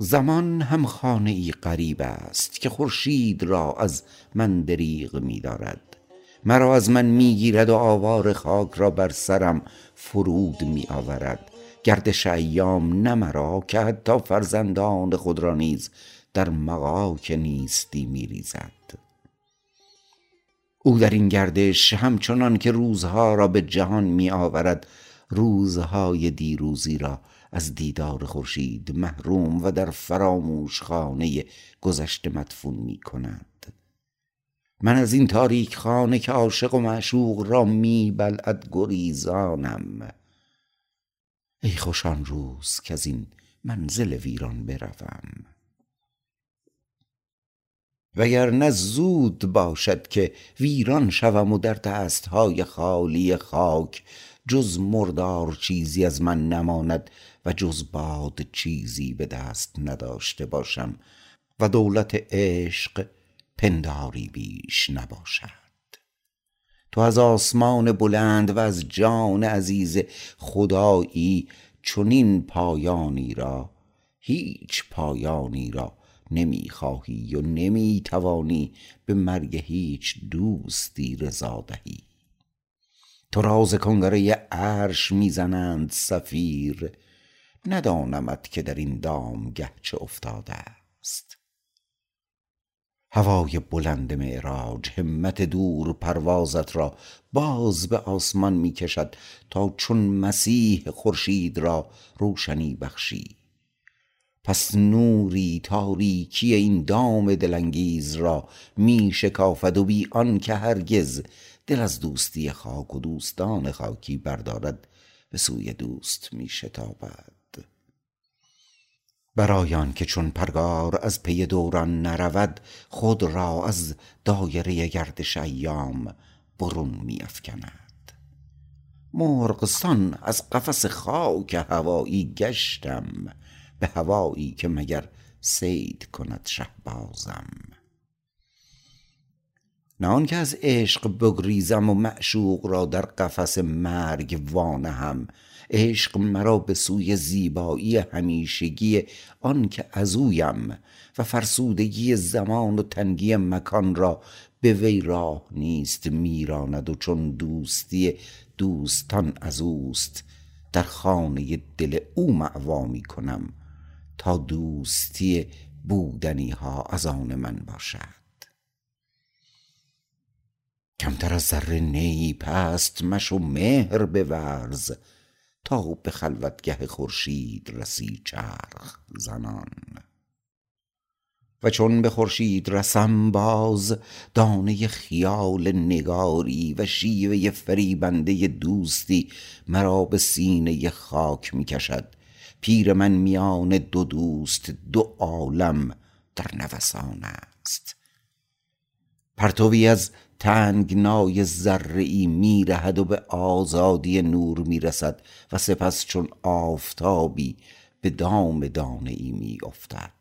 زمان هم خانه ای غریب است که خورشید را از من دریغ می دارد. مرا از من می گیرد و آوار خاک را بر سرم فرود می آورد. گردش ایام نه مرا که حتی فرزندان خود را نیز در مغاک نیستی می ریزد. او در این گردش همچنان که روزها را به جهان می آورد روزهای دیروزی را از دیدار خورشید محروم و در فراموش خانه گذشته مدفون می کند. من از این تاریک خانه که عاشق و معشوق را می بلعد گریزانم. ای خوش آن روز که از این منزل ویران بروم. وگرنه زود باشد که ویران شوم و در دستهای خالی خاک جز مردار چیزی از من نماند و جز باد چیزی به دست نداشته باشم و دولت عشق پنداری بیش نباشد. تو از آسمان بلند و از جان عزیز خدایی چنین پایانی را هیچ پایانی را نمی خواهی و نمی توانی به مرگ هیچ دوستی رضا دهی. تو راز کنگره عرش می‌زنند سفیر ندانمت که در این دامگه چه افتاده است. هوای بلند معراج همت دور پروازت را باز به آسمان می کشد تا چون مسیح خورشید را روشنی بخشی. پس نوری تاریکی این دام دلانگیز را می شکافد و بی آن که هرگز دل از دوستی خاک و دوستان خاکی بردارد به سوی دوست می شتابد. برای که چون پرگار از پی دوران نرود خود را از دایره گردش ایام برون می افکند مرغ از قفس خاک هوایی گشتم به هوایی که مگر صید کند شهبازم. نه آنکه از عشق بگریزم و معشوق را در قفس مرگ وانهم عشق مرا به سوی زیبایی همیشگی آنکه از اویم و فرسودگی زمان و تنگی مکان را به وی راه نیست میراند و چون دوستی دوستان از اوست در خانه دل او معوا می کنم تا دوستی بودنی ها از آن من باشد. کمتر از ذره نی پست مشو مهر بورز تا به خلوتگه خورشید رسی چرخ زنان. و چون به خورشید رسم باز دانه خیال نگاری و شیوه فریبنده دوستی مرا به سینه خاک می کشد پیر من میان دو دوست دو عالم در نوسان است. پرتوی از تنگنای ذره ای میرهد و به آزادی نور می‌رسد و سپس چون آفتابی به دام دانه ای میافتد.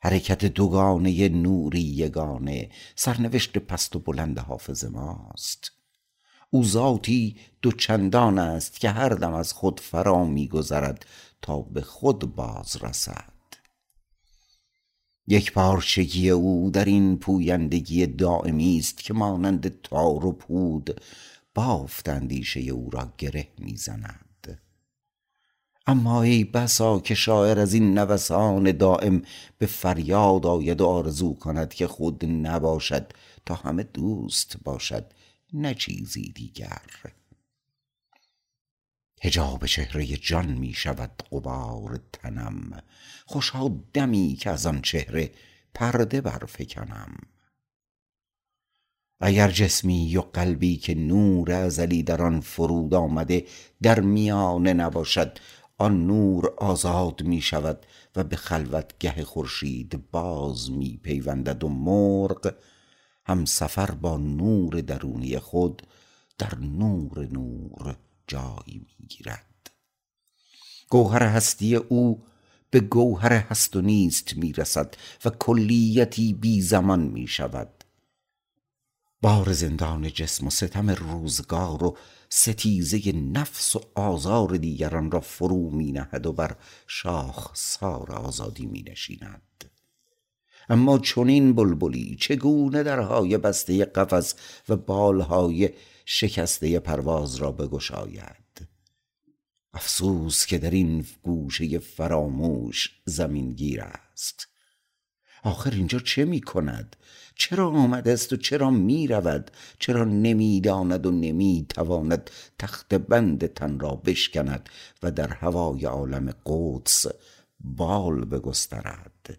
حرکت دوگانه نوری یگانه سرنوشت پست و بلند حافظ ماست. او ذاتی دو چندان است که هر دم از خود فرا میگذرد تا به خود باز رسد. یک پارچگی او در این پویندگی دائمی است که مانند تار و پود بافت اندیشه او را گره می‌زند. اما ای بسا که شاعر از این نوسان دائم به فریاد آید و آرزو کند که خود نباشد تا همه دوست باشد نه چیزی دیگر. حجاب چهره جان می شود غبار تنم. خوشا دمی که از آن چهره پرده برفکنم. اگر جسمی و قلبی که نور ازلی در آن فرود آمده در میانه نباشد آن نور آزاد می شود و به خلوتگه خورشید باز می پیوندد و مرغ هم سفر با نور درونی خود در نور نور جای می‌گیرد. گوهر هستی او به گوهر هست و نیست می‌رسد و کلیتی بی زمان می شود بار زندان جسم و ستم روزگار و ستیزه نفس و آزار دیگران را فرو می نهد و بر شاخ سار آزادی می نشیند اما چنین بلبلی چگونه درهای بسته قفس و بالهای شکسته پرواز را بگشاید. افسوس که در این گوشه فراموش زمین گیر است. آخر اینجا چه می کند؟ چرا آمده است و چرا می رود؟ چرا نمی داند و نمی تواند تخت بند تن را بشکند و در هوای عالم قدس بال بگسترد؟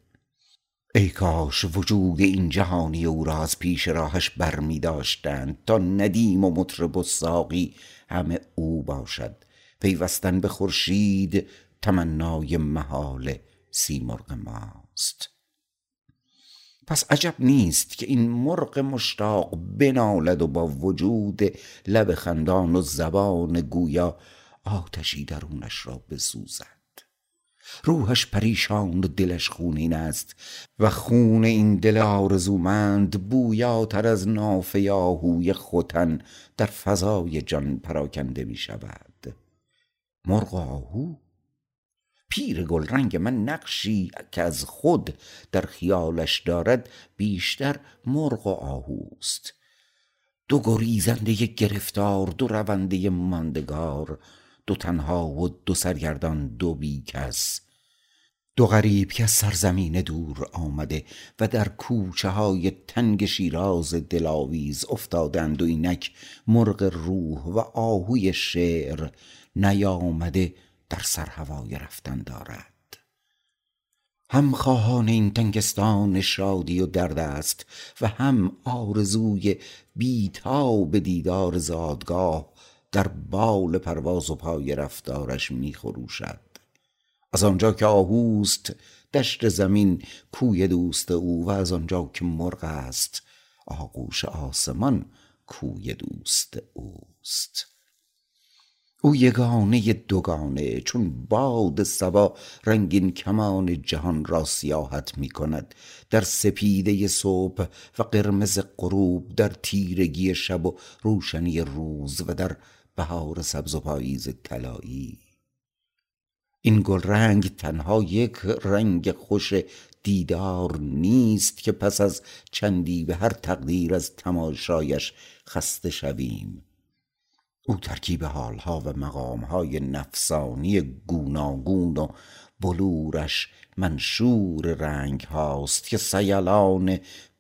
ای کاش وجود این جهانی او را از پیش راهش بر می داشتند تا ندیم و مطرب و ساقی همه او باشد. پیوستن به خورشید تمنای محال سیمرغ ماست. پس عجب نیست که این مرغ مشتاق بنالد و با وجود لب خندان و زبان گویا آتشی درونش را بسوزد. روحش پریشان و دلش خونین است و خون این دل آرزومند بویاتر از نافه آهوی خوتن در فضای جان پراکنده می شود. مرغ آهو؟ پیر گلرنگ من نقشی که از خود در خیالش دارد بیشتر مرغ و آهوست. دو گریزنده گرفتار دو رونده ماندگار دو تنها و دو سرگردان دو بی کس دو غریب که از سرزمین دور آمده و در کوچه های تنگ شیراز دلاویز افتادند و اینک مرغ روح و آهوی شعر نیامده در سر هوای رفتن دارد. هم خواهان این تنگستان شادی و درد است و هم آرزوی بیتاب دیدار زادگاه در بال پرواز و پای رفتارش می خروشد. از آنجا که آهوست دشت زمین کوی دوست او و از آنجا که مرغ است آغوش آسمان کوی دوست اوست. او یگانه دوگانه چون باد سبا رنگین کمان جهان را سیاحت می کند. در سپیده صبح و قرمز غروب در تیرگی شب و روشنی روز و در بهار سبز و پاییز طلایی این گل رنگ تنها یک رنگ خوش دیدار نیست که پس از چندی به هر تقدیر از تماشایش خسته شویم. او ترکیب حالها و مقامهای نفسانی گوناگون و بلورش منشور رنگ هاست که سیلان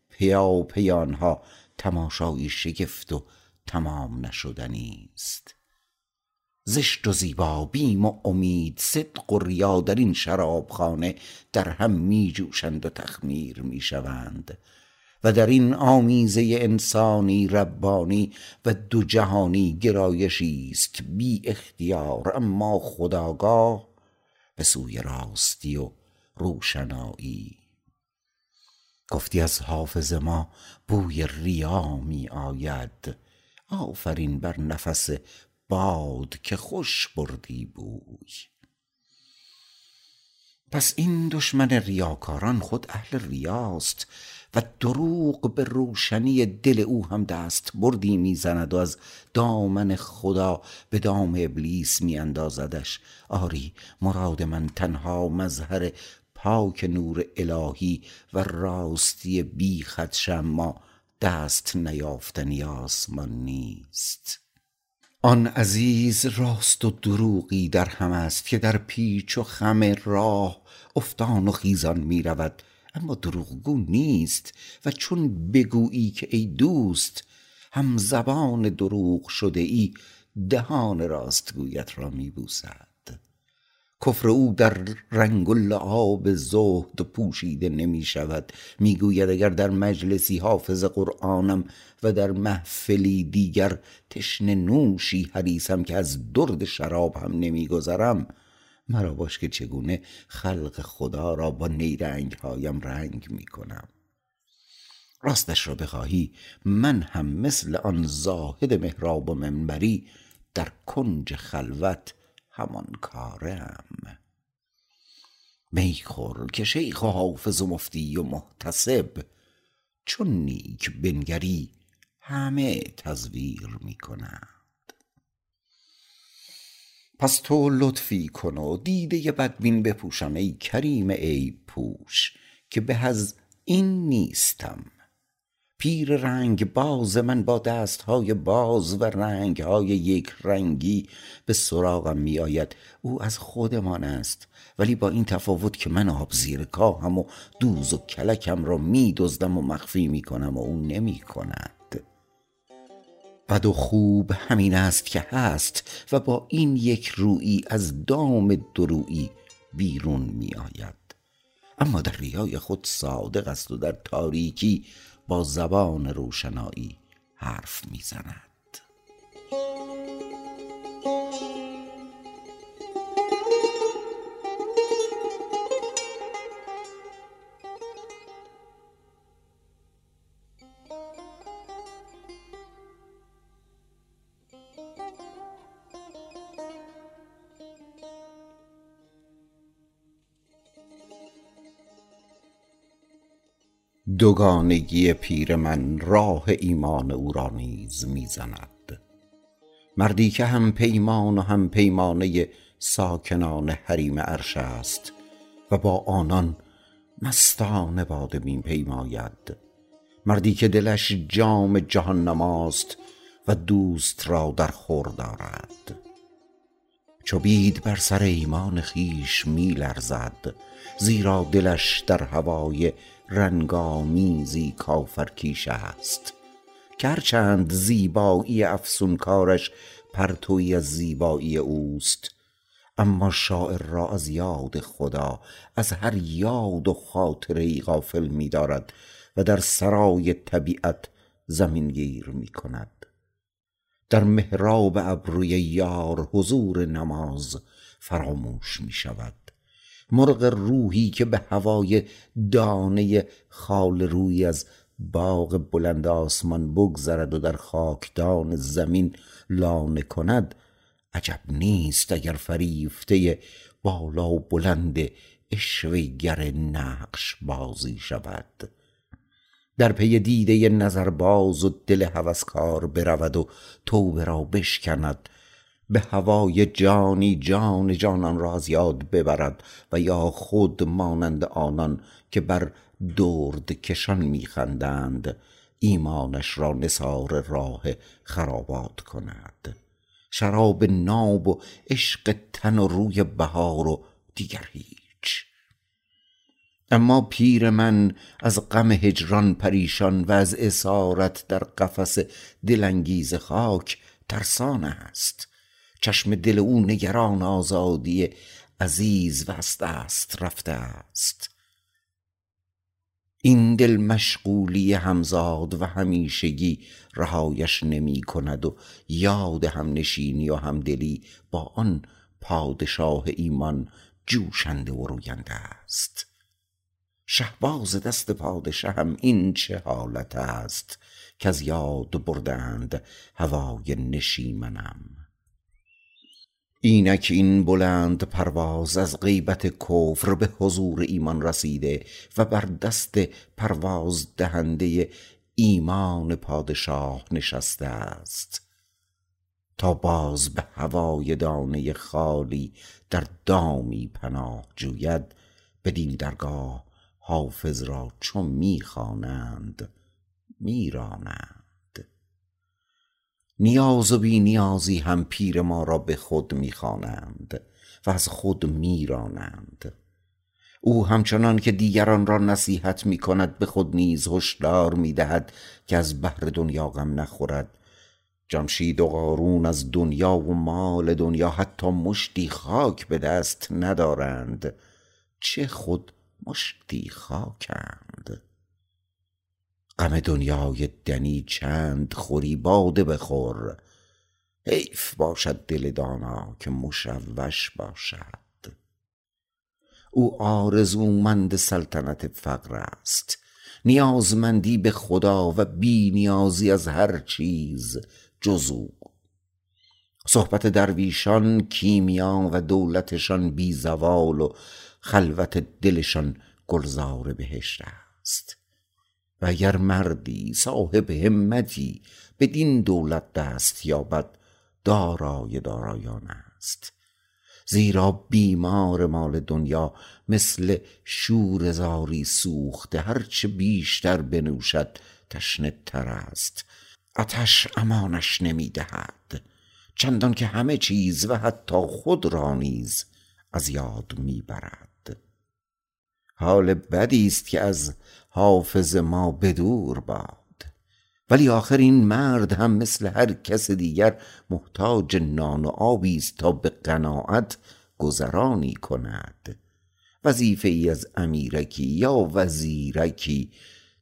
پیا پیانها تماشایی شگفت و تمام نشدنی است. زشت و زیبا بیم و امید صدق و ریا در این شرابخانه در هم می جوشند و تخمیر می شوند. و در این آمیزه انسانی ربانی و دو جهانی گرایشی است بی اختیار اما خداگاه به سوی راستی و روشنایی. گفتی از حافظ ما بوی ریا می آید. آفرین بر نفس باد که خوش بردی بوی. پس این دشمن ریاکاران خود اهل ریاست و دروغ به روشنی دل او هم دست بردی می‌زند و از دامن خدا به دام ابلیس میاندازدش. آری مراد من تنها مظهر پاک نور الهی و راستی بی خدش اما دست نیافتنی آسمان نیست. آن عزیز راست و دروغی در هم است که در پیچ و خم راه افتان و خیزان می رود. اما دروغگو نیست و چون بگویی که ای دوست هم زبان دروغ شده ای دهان راستگویت را می بوسد. کفر او در رنگ لعاب زهد پوشیده نمی شود. می گوید اگر در مجلسی حافظ قرآنم و در محفلی دیگر تشنه نوشی حریسم که از درد شراب هم نمی گذرم مرا باش که چگونه خلق خدا را با نیرنگ هایم رنگ می کنم. راستش را بخواهی من هم مثل آن زاهد محراب و منبری در کنج خلوت همان کارم. می خور که شیخ و حافظ و مفتی و محتسب. چون نیک بنگری همه تزویر می کنند پس تو لطفی کن و دیده بدبین بپوشم ای کریم ای پوش که به از این نیستم. پیر رنگ باز من با دست های باز و رنگ های یک رنگی به سراغم می آید او از خودمان است ولی با این تفاوت که من آب زیر کاهم و دوز و کلکم را می دزدم و مخفی می کنم و او نمی کند بد و خوب همین است که هست و با این یک رویی از دام درویی بیرون می آید اما در ریای خود صادق است و در تاریکی با زبان روشنایی حرف می‌زند. دوگانگی پیر من راه ایمان او را نیز می زند مردی که هم پیمان و هم پیمانه ساکنان حریم عرش است و با آنان مستانه باده می پیماید. مردی که دلش جام جهان نماست و دوست را در خور دارد. چو بید بر سر ایمان خویش می لرزد زیرا دلش در هوای رنگامیزی کافرکیش است. که هرچند زیبایی افسونکارش پرتوی از زیبایی اوست. اما شاعر را از یاد خدا از هر یاد و خاطره ای غافل می دارد و در سرای طبیعت زمین گیر می کند. در محراب ابروی یار حضور نماز فراموش می شود. مرغ روحی که به هوای دانه خال روی از باغ بلند آسمان بگذرد و در خاکدان زمین لانه کند عجب نیست اگر فریفته بالا و بلند اشوگر نقش بازی شود. در پی دیده نظرباز و دل هوسکار برود و توبه را بشکند. به هوای جانی جان جانان را از یاد ببرد و یا خود مانند آنان که بر درد کشان میخندند ایمانش را نثار راه خرابات کند. شراب ناب و عشق تن و روی بهار و دیگر هیچ. اما پیر من از غم هجران پریشان و از اسارت در قفس دلانگیز خاک ترسان است. چشم دل او نگران آزادی عزیز و از دست رفته است. این دل مشغولی همزاد و همیشگی رهایش نمی کند و یاد همنشینی و همدلی با آن پادشاه ایمان جوشنده و روینده است. شهباز دست پادشه هم این چه حالت است که از یاد بردند هوای نشیمنم. اینک این بلند پرواز از غیبت کفر به حضور ایمان رسیده و بر دست پرواز دهنده ایمان پادشاه نشسته است. تا باز به هوای دانه خالی در دامی پناه جوید بدین درگاه حافظ را چون می‌خوانند میرانند. نیاز و بی نیازی هم پیر ما را به خود می‌خوانند و از خود میرانند او همچنان که دیگران را نصیحت می کند به خود نیز هشدار می دهد که از بحر دنیا غم نخورد. جمشید و قارون از دنیا و مال دنیا حتی مشتی خاک به دست ندارند. چه خود مشتی خاکند؟ غم دنیای دنی چند خوری باده بخور. حیف باشد دل دانا که مشوش باشد. او آرزومند سلطنت فقر است. نیازمندی به خدا و بی نیازی از هر چیز جز او صحبت درویشان کیمیا و دولتشان بی زوال و خلوت دلشان گلزار بهشت است. و اگر مردی صاحب همتی بدین دولت دست یابد دارای دارایان است. زیرا بیمار مال دنیا مثل شور زاری سوخته هرچه بیشتر بنوشد تشنه تر است. آتش امانش نمی دهد چندان که همه چیز و حتی خود را نیز از یاد می برد حال بدی است که از حافظ ما بدور باد. ولی آخر این مرد هم مثل هر کس دیگر محتاج نان و آبی است تا به قناعت گذرانی کند. وظیفه ای از امیرکی یا وزیرکی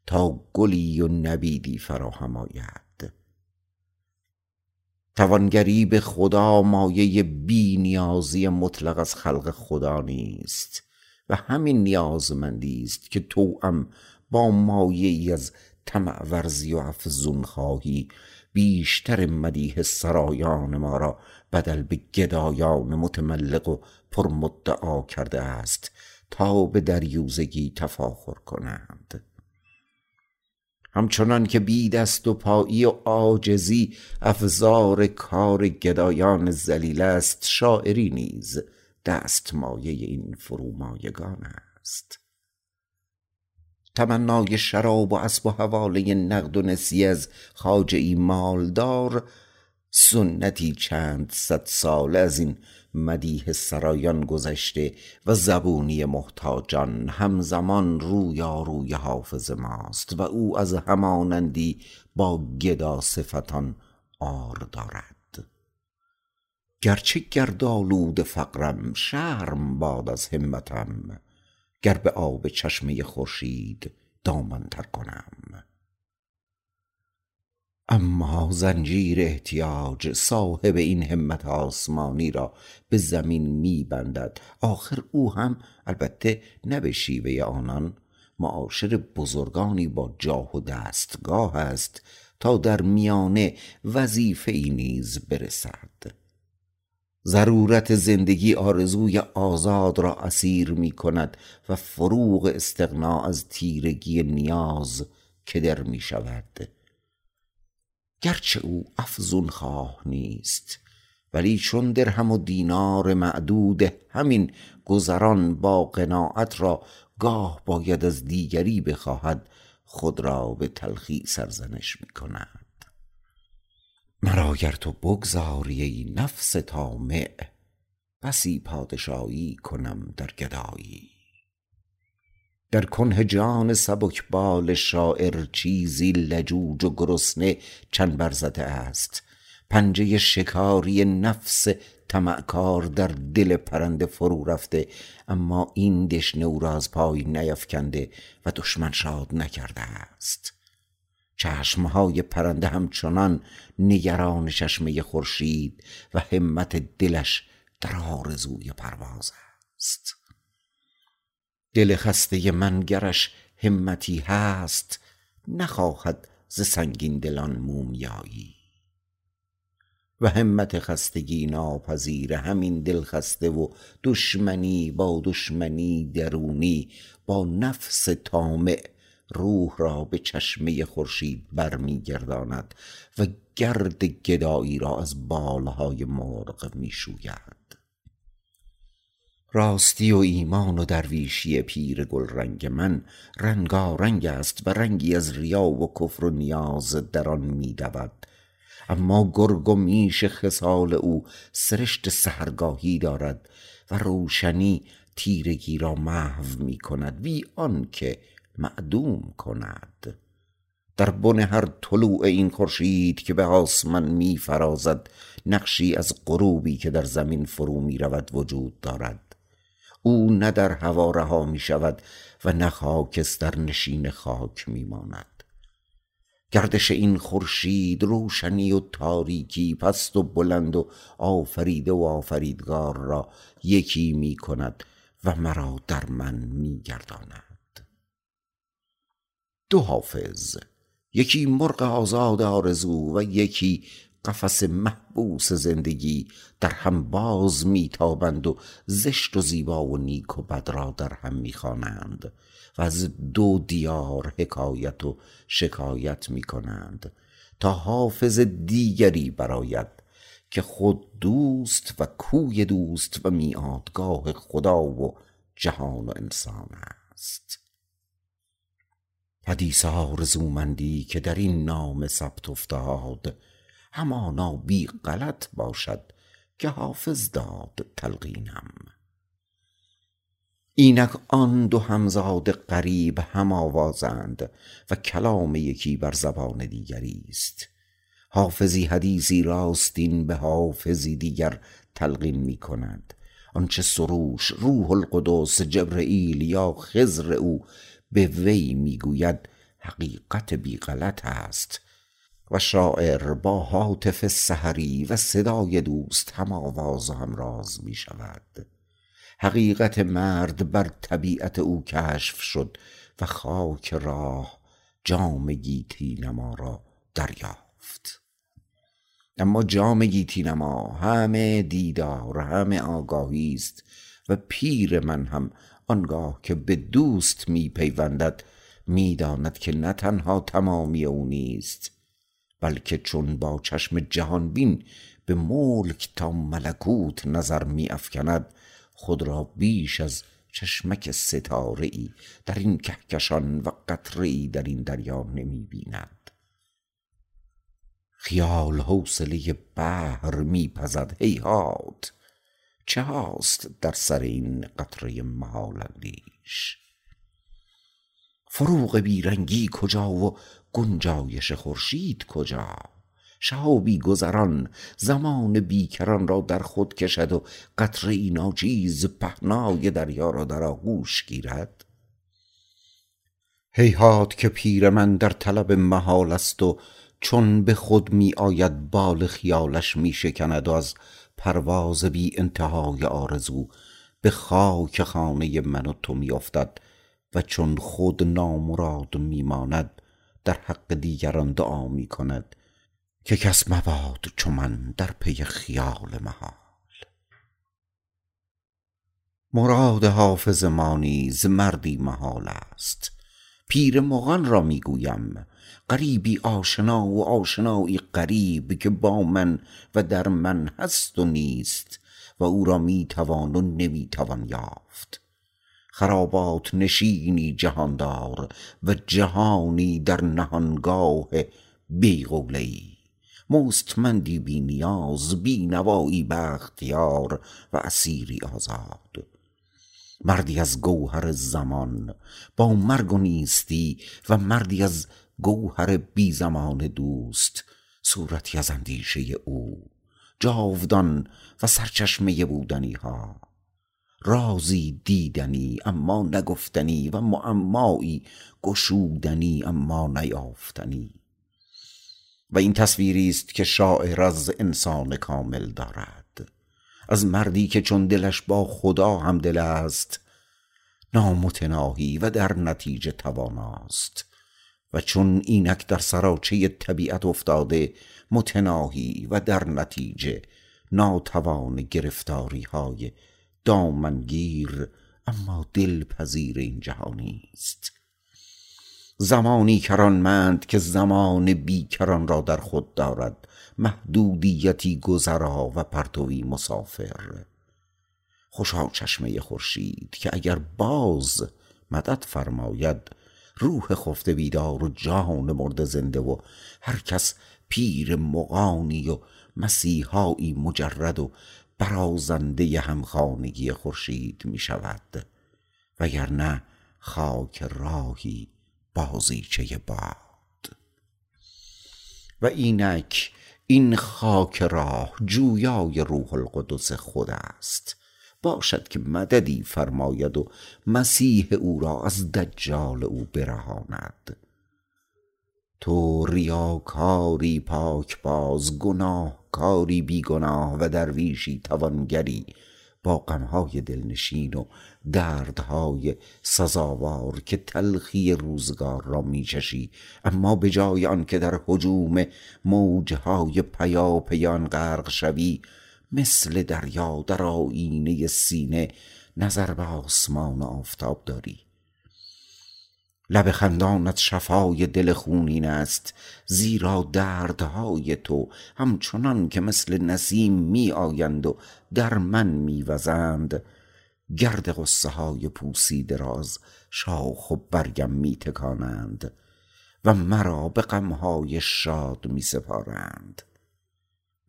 تا گلی و نبیدی فراهم آید. توانگری به خدا مایه بی نیازی مطلق از خلق خدا نیست و همین نیازمندی است که توأم با مایه ای از طمع ورزی و افزون خواهی. بیشتر مدیح سرایان ما را بدل به گدایان متملق و پرمدعا کرده است تا به دریوزگی تفاخر کنند. همچنان که بی دست و پایی و عاجزی افزار کار گدایان ذلیل است شاعری نیز دست مایه این فرومایگان است. تمنای شراب و اسب و حواله نقد و نسی از خواجه ای مالدار سنتی چند صد ساله از این مدیح سرایان گذشته و زبونی محتاجان همزمان روی حافظ ماست و او از همانندی با گدا صفتان آر دارد. گرچه گردالود فقرم شرم باد از همتم. گر به آب چشمه خورشید دامن تر کنم. اما زنجیر احتیاج صاحب این همت آسمانی را به زمین می بندد آخر او هم البته نه به شیوه آنان معاشر بزرگانی با جاه و دستگاه است تا در میانه وظیفه ای نیز برسد. ضرورت زندگی آرزوی آزاد را اسیر می کند و فروغ استغنا از تیرگی نیاز کدر می شود. گرچه او افزون خواه نیست ولی چون درهم و دینار معدود همین گذران با قناعت را گاه باید از دیگری بخواهد خود را به تلخی سرزنش می کند. مرا گر تو بگذاری ای نفس طامع بسی پادشایی کنم در گدایی. در کنه جان سبکبال شاعر چیزی لجوج و گرسنه چنبر زده است. پنجه شکاری نفس طمعکار در دل پرنده فرو رفته اما این دشنه او را از پای نیفکنده و دشمن شاد نکرده است. چشمهای پرنده همچنان نگران چشمه خورشید و همت دلش در آرزوی پرواز است. دل خسته من گرش همتی هست نخواهد ز سنگین دلان مومیایی و همت خستگی ناپذیر همین دل خسته و دشمنی با دشمنی درونی با نفس طامع روح را به چشمه خورشید برمیگرداند و گرد گدایی را از بالهای مرغ می‌شوید. راستی و ایمان و درویشی پیر گل رنگ من رنگارنگ است و رنگی از ریا و کفر و نیاز در آن میدود. اما گرگ و میش خصال او سرشت سهرگاهی دارد و روشنی تیرگی را محو می کند وی آن که معدوم کند. در بن هر طلوع این خورشید که به آسمان می فرازد نقشی از غروبی که در زمین فرو می رود وجود دارد. او نه در هوا رها می شود و نه خاکستر نشین خاک می ماند گردش این خورشید روشنی و تاریکی پست و بلند و آفریده و آفریدگار را یکی می کند و مرا در من می گرداند دو حافظ یکی مرغ آزاد آرزو و یکی قفس محبوس زندگی در هم باز میتابند و زشت و زیبا و نیک و بد را در هم می‌خوانند و از دو دیار حکایت و شکایت می‌کنند تا حافظ دیگری براید که خود دوست و کوی دوست و میادگاه خدا و جهان و انسان است. حدیث آرزومندی که در این نام ثبت افتاد. همانا بی غلط باشد که حافظ داد تلقینم. اینک آن دو همزاد قریب هم آوازند و کلام یکی بر زبان دیگری است. حافظی حدیثی راستین به حافظی دیگر تلقین می کند. آنچه سروش روح القدس جبرئیل یا خزر او به وی می‌گوید حقیقت بی غلط است و شاعر با حاطف سحری و صدای دوست هم آواز و هم راز می شود حقیقت مرد بر طبیعت او کشف شد و خاک راه جام گیتی نما را دریافت. اما جام گیتی نما همه دیدار همه آگاهی است و پیر من هم آنگاه که به دوست می پیوندد می‌داند که نه تنها تمامی او نیست بلکه چون با چشم جهانبین به ملک تا ملکوت نظر می افکند خود را بیش از چشمک ستاره ای در این کهکشان و قطره ای در این دریا نمی بیند خیال حوصله بحر میپزد هیهات چه هاست در سر این قطره محال اندیش؟ فروغ بیرنگی کجا و گنجایش خورشید کجا؟ شهابی گذران زمان بیکران را در خود کشد و قطره ناچیز پهنای دریا را در آغوش گیرد؟ هیهات که پیر من در طلب محال است و چون به خود می آید بال خیالش می شکند و از پرواز بی انتهای آرزو به خاک خانه من و تو می افتد و چون خود نامراد می ماند در حق دیگران دعا می کند که کس مباد چو من در پی خیال محال. مراد حافظ ما نیز مردی محال است. پیر مغان را می‌گویم غریبی آشنا و آشنایی غریب که با من و در من هست و نیست و او را می‌توان و نمی‌توان یافت. خرابات نشینی جهاندار و جهانی در نهانگاه بیغوله ای مستمندی بی نیاز بی نوایی بختیار و اسیری آزاد. مردی از گوهر زمان با مرگ و نیستی و مردی از گوهر بی زمان دوست صورتی از اندیشه او جاودان و سرچشمه بودنی ها. رازی دیدنی اما نگفتنی و معمایی گشودنی اما نیافتنی. و این تصویری است که شاعر از انسان کامل دارد. از مردی که چون دلش با خدا هم دل است نامتناهی و در نتیجه تواناست. و چون اینک در سراچه طبیعت افتاده متناهی و در نتیجه ناتوان گرفتاری های دامنگیر اما دلپذیر این جهانی است. زمانی کرانمند که زمان بیکران را در خود دارد محدودیتی گذرا و پرتوی مسافر. خوشا چشمه خورشید که اگر باز مدد فرماید روح خفته بیدار و جهان مرد زنده و هر کس پیر مغانی و مسیحایی مجرد و برازنده همخانگی خورشید می شود وگرنه خاک راهی بازیچه باد. و اینک این خاک راه جویای روح القدس خود است. باشد که مددی فرماید و مسیح او را از دجال او برهاند. تو ریاکاری پاک باز گناه کاری بی گناه و درویشی توانگری با غمهای دلنشین و دردهای سزاوار که تلخی روزگار را میچشی. اما به جای آن که در حجوم موجهای پیا پیان غرق شوی مثل دریا در آینه سینه نظر به آسمان آفتاب داری. لب خندانت شفای دل خونین است زیرا دردهای تو همچنان که مثل نسیم می آیند و در من می وزند گرد غصه های پوسیده راز شاخ و برگم می تکانند و مرا به غمهای شاد می سپارند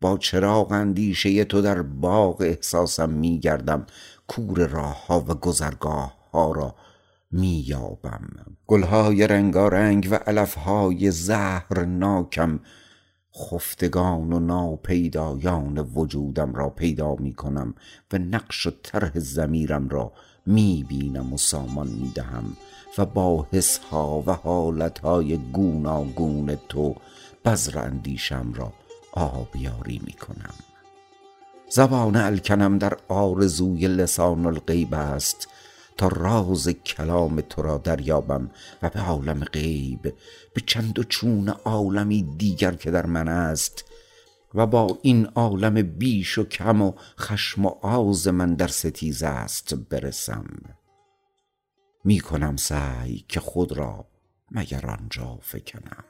با چراغ اندیشه تو در باغ احساسم می گردم. کور راه ها و گذرگاه ها را می یابم. گلهای رنگارنگ و علفهای زهرناکم. خفتگان و ناپیدایان وجودم را پیدا می کنم و نقش و طرح ضمیرم را می بینم و سامان می دهم و با حسها و حالتهای گوناگون تو بذر اندیشم را آبیاری می کنم زبان الکنم در آرزوی لسان الغیب است. تا راز کلام تو را دریابم و به عالم غیب به چند و چون عالمی دیگر که در من است. و با این عالم بیش و کم و خشم و آز من در ستیز است برسم. می کنم سعی که خود را مگر آنجا فکنم.